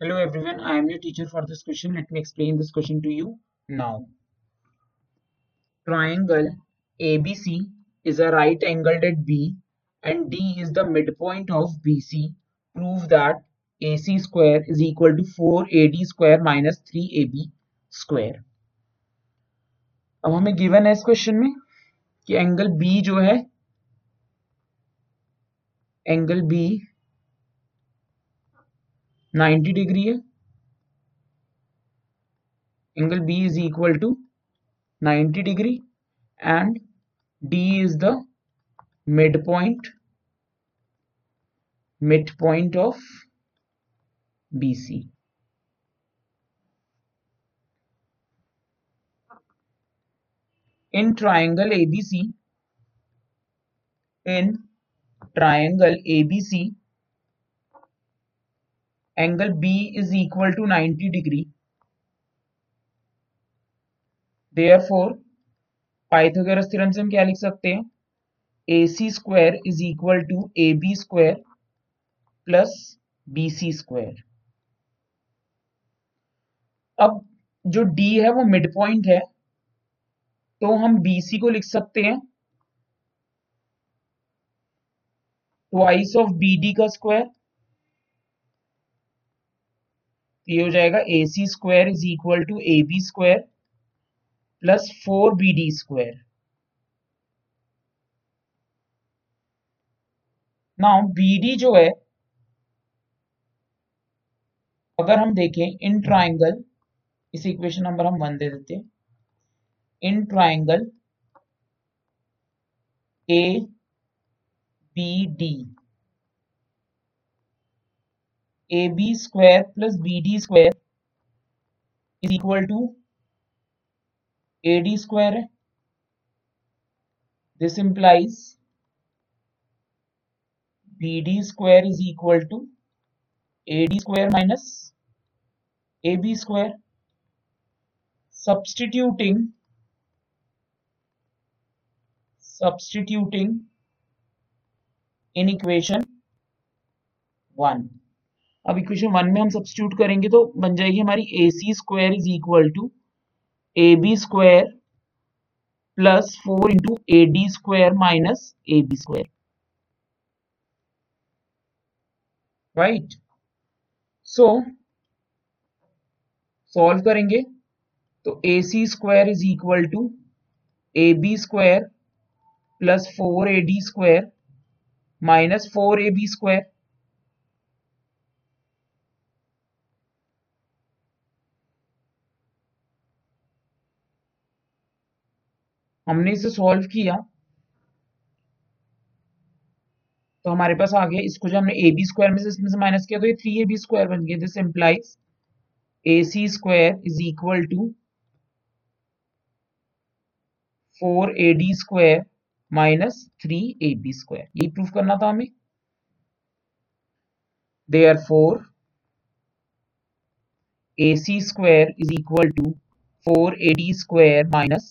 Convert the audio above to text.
Hello everyone, I am your teacher for this question. Let me explain this question to you now. Triangle ABC is a right angled at B and D is the midpoint of BC. Prove that AC square is equal to 4AD square minus 3AB square. अब हमें given है इस question में कि angle B जो है angle B 90 degree है angle B is equal to 90 degree and D is the midpoint midpoint of BC. In triangle ABC, in triangle ABC, angle B is equal to 90 degree. Therefore, Pythagoras theorem से हम क्या लिख सकते हैं? A C square is equal to A B square plus B C square अब जो D है वो मिड पॉइंट है तो हम बी सी को लिख सकते हैं। ट्वाइस ऑफ़ बी डी का स्क्वायर ये हो जाएगा A C square is equal to A B square plus four B D square now B D जो है, अगर हम देखें इन ट्राइंगल इस इक्वेशन नंबर हम वन दे देते हैं। In triangle A B D AB square plus BD square is equal to AD square. This implies BD square is equal to AD square minus AB square. Substituting substituting in equation 1. अब equation one में हम substitute करेंगे तो बन जाएगी हमारी A C square is equal to A B square plus four into A D square minus A B square right so solve करेंगे तो A C square is equal to A B square plus four A D square minus four A B square हमने इसे solve किया तो हमारे पास आ गया, इसको जो हमने ए बी स्क्वायर में से इसमें से माइनस किया तो ये थ्री ए बी स्क्वायर बन गया this implies A C square is equal to four A D square minus three A B square ये प्रूफ करना था हमें। They are four A C square is equal to four A D square minus